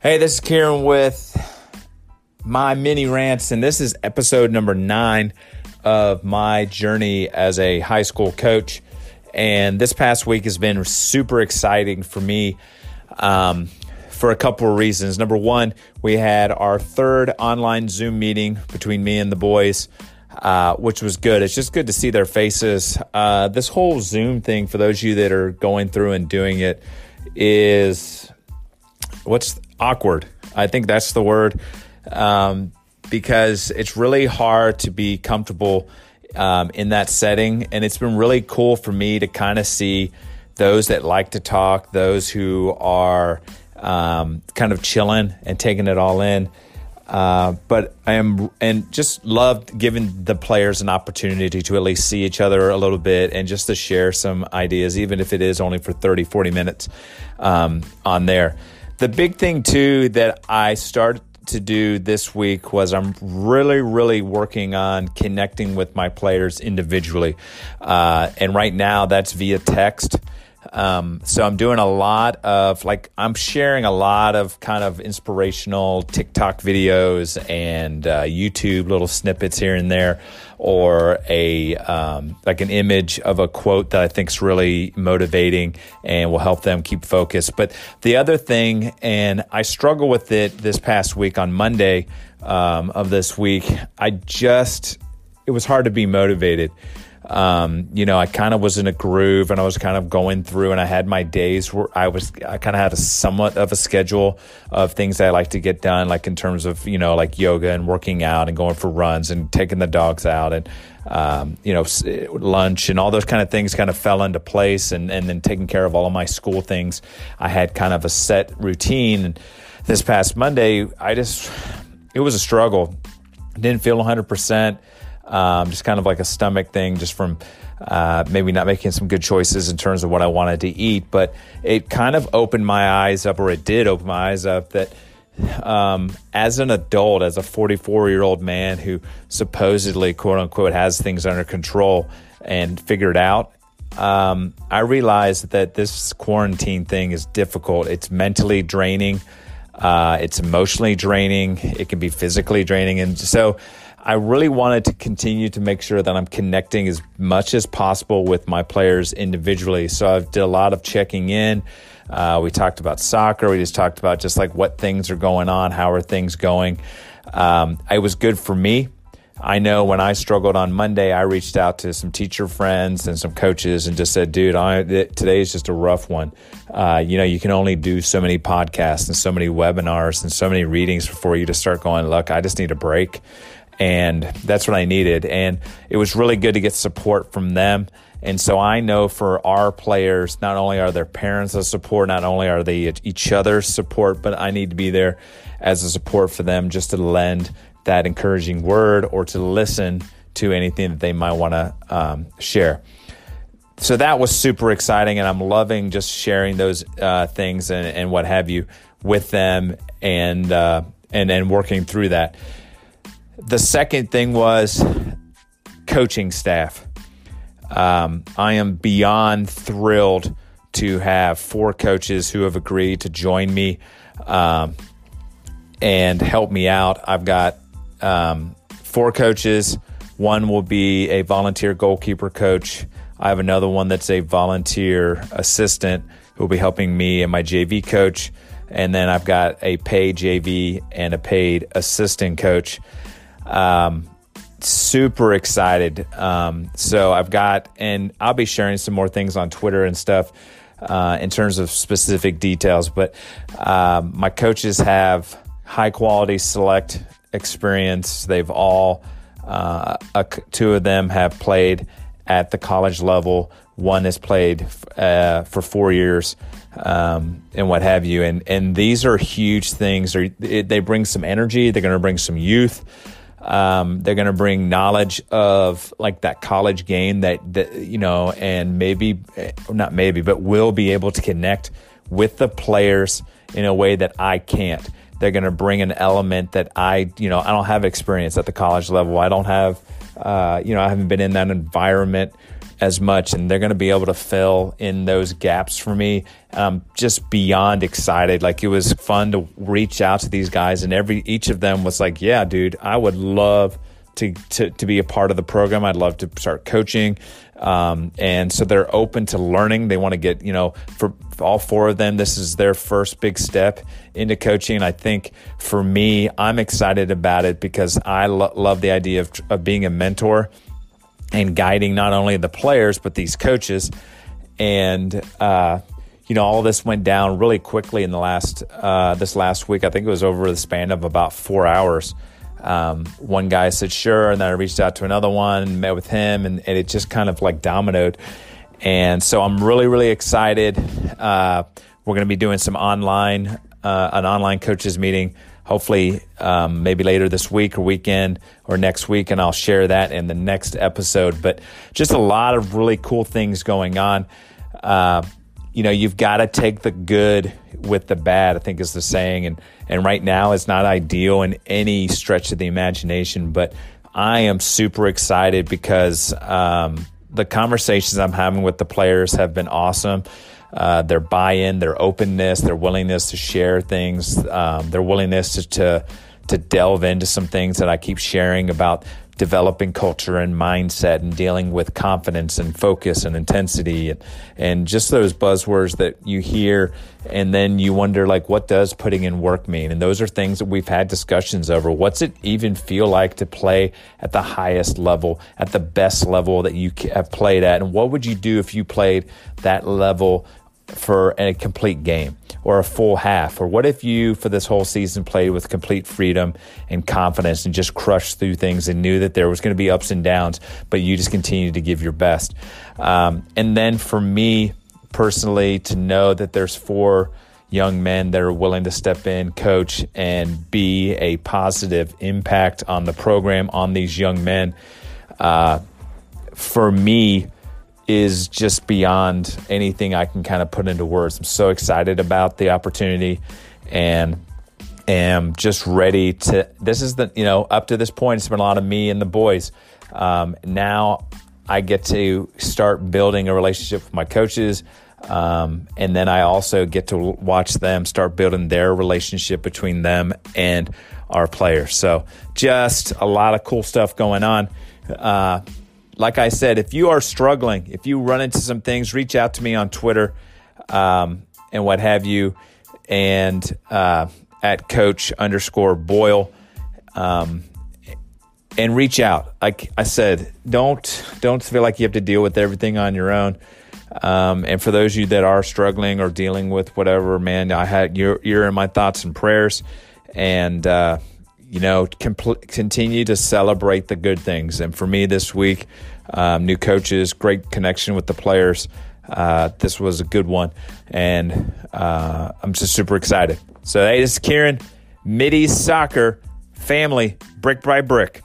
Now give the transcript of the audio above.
Hey, this is Kieran with my mini rants, and this is episode number nine of my journey as a high school coach. And this past week has been super exciting for me um, for a couple of reasons. Number one, we had our third online Zoom meeting between me and the boys. Uh, which was good. It's just good to see their faces. Uh, this whole Zoom thing, for those of you that are going through and doing it, is what's awkward. I think that's the word um, because it's really hard to be comfortable um, in that setting. And it's been really cool for me to kind of see those that like to talk, those who are um, kind of chilling and taking it all in. Uh, but I am and just loved giving the players an opportunity to at least see each other a little bit and just to share some ideas, even if it is only for 30, 40 minutes um, on there. The big thing, too, that I started to do this week was I'm really, really working on connecting with my players individually. Uh, and right now, that's via text. Um, so I'm doing a lot of like I'm sharing a lot of kind of inspirational TikTok videos and uh, YouTube little snippets here and there, or a um, like an image of a quote that I think is really motivating and will help them keep focused. But the other thing, and I struggle with it this past week on Monday um, of this week, I just it was hard to be motivated um, you know, I kind of was in a groove and I was kind of going through and I had my days where I was, I kind of had a somewhat of a schedule of things I like to get done, like in terms of, you know, like yoga and working out and going for runs and taking the dogs out and, um, you know, lunch and all those kind of things kind of fell into place and, and then taking care of all of my school things. I had kind of a set routine. And this past Monday, I just, it was a struggle. Didn't feel 100% um, just kind of like a stomach thing, just from uh, maybe not making some good choices in terms of what I wanted to eat. But it kind of opened my eyes up, or it did open my eyes up, that um, as an adult, as a 44 year old man who supposedly, quote unquote, has things under control and figured out. Um, I realized that this quarantine thing is difficult. It's mentally draining. Uh, it's emotionally draining. It can be physically draining. And so I really wanted to continue to make sure that I'm connecting as much as possible with my players individually. So I've did a lot of checking in. Uh, we talked about soccer. We just talked about just like what things are going on, how are things going. Um, it was good for me. I know when I struggled on Monday, I reached out to some teacher friends and some coaches and just said, dude, I, today is just a rough one. Uh, you know, you can only do so many podcasts and so many webinars and so many readings before you just start going, look, I just need a break and that's what I needed. And it was really good to get support from them. And so I know for our players, not only are their parents a support, not only are they each other's support, but I need to be there as a support for them just to lend that encouraging word or to listen to anything that they might want to um, share. So that was super exciting, and I'm loving just sharing those uh, things and, and, what have you with them, and uh, and and working through that. The second thing was coaching staff. Um, I am beyond thrilled to have four coaches who have agreed to join me um, and help me out. I've got um, four coaches. One will be a volunteer goalkeeper coach. I have another one that's a volunteer assistant who will be helping me and my JV coach. And then I've got a paid JV and a paid assistant coach. Um, super excited. Um, so I've got, and I'll be sharing some more things on Twitter and stuff uh, in terms of specific details. But um, my coaches have high quality select experience. They've all, uh, a, two of them have played at the college level. One has played uh, for four years um, and what have you. And and these are huge things. They bring some energy. They're going to bring some youth. Um, they're going to bring knowledge of like that college game that, that, you know, and maybe, not maybe, but will be able to connect with the players in a way that I can't. They're going to bring an element that I, you know, I don't have experience at the college level. I don't have, uh, you know, I haven't been in that environment as much, and they're going to be able to fill in those gaps for me. I'm just beyond excited. Like it was fun to reach out to these guys, and every each of them was like, "Yeah, dude, I would love." To, to, to be a part of the program. I'd love to start coaching. Um, and so they're open to learning. They want to get, you know, for, all four of them, this is their first big step into coaching. I think for me, I'm excited about it because I lo- love the idea of, of being a mentor and guiding not only the players but these coaches. And uh, you know, all this went down really quickly in the last uh, this last week. I think it was over the span of about four hours. Um, one guy said sure, and then I reached out to another one, met with him, and, and it just kind of like dominoed. And so I'm really, really excited. Uh, we're going to be doing some online, uh, an online coaches meeting hopefully um, maybe later this week or weekend or next week, and I'll share that in the next episode. But just a lot of really cool things going on. Uh, you know, you've got to take the good with the bad, I think is the saying. And, and right now, it's not ideal in any stretch of the imagination, but I am super excited because um, the conversations I'm having with the players have been awesome uh, their buy-in, their openness, their willingness to share things, um, their willingness to, to to delve into some things that I keep sharing about developing culture and mindset and dealing with confidence and focus and intensity and, and just those buzzwords that you hear and then you wonder like what does putting in work mean? And those are things that we've had discussions over. What's it even feel like to play at the highest level at the best level that you have played at? And what would you do if you played that level for a complete game or a full half? Or what if you, for this whole season, played with complete freedom and confidence and just crushed through things and knew that there was going to be ups and downs, but you just continued to give your best? Um, and then for me personally, to know that there's four young men that are willing to step in, coach, and be a positive impact on the program, on these young men. Uh, for me, is just beyond anything I can kind of put into words. I'm so excited about the opportunity and am just ready to. This is the, you know, up to this point, it's been a lot of me and the boys. Um, now I get to start building a relationship with my coaches. Um, and then I also get to watch them start building their relationship between them and our players. So just a lot of cool stuff going on. Uh, like I said, if you are struggling, if you run into some things, reach out to me on Twitter um, and what have you, and uh, at Coach underscore Boyle, um, and reach out. Like I said, don't don't feel like you have to deal with everything on your own. Um, and for those of you that are struggling or dealing with whatever, man, I had you're, you're in my thoughts and prayers, and. Uh, you know, compl- continue to celebrate the good things. And for me this week, um, new coaches, great connection with the players. Uh, this was a good one, and uh, I'm just super excited. So, hey, is Kieran, Middies Soccer, family, brick by brick.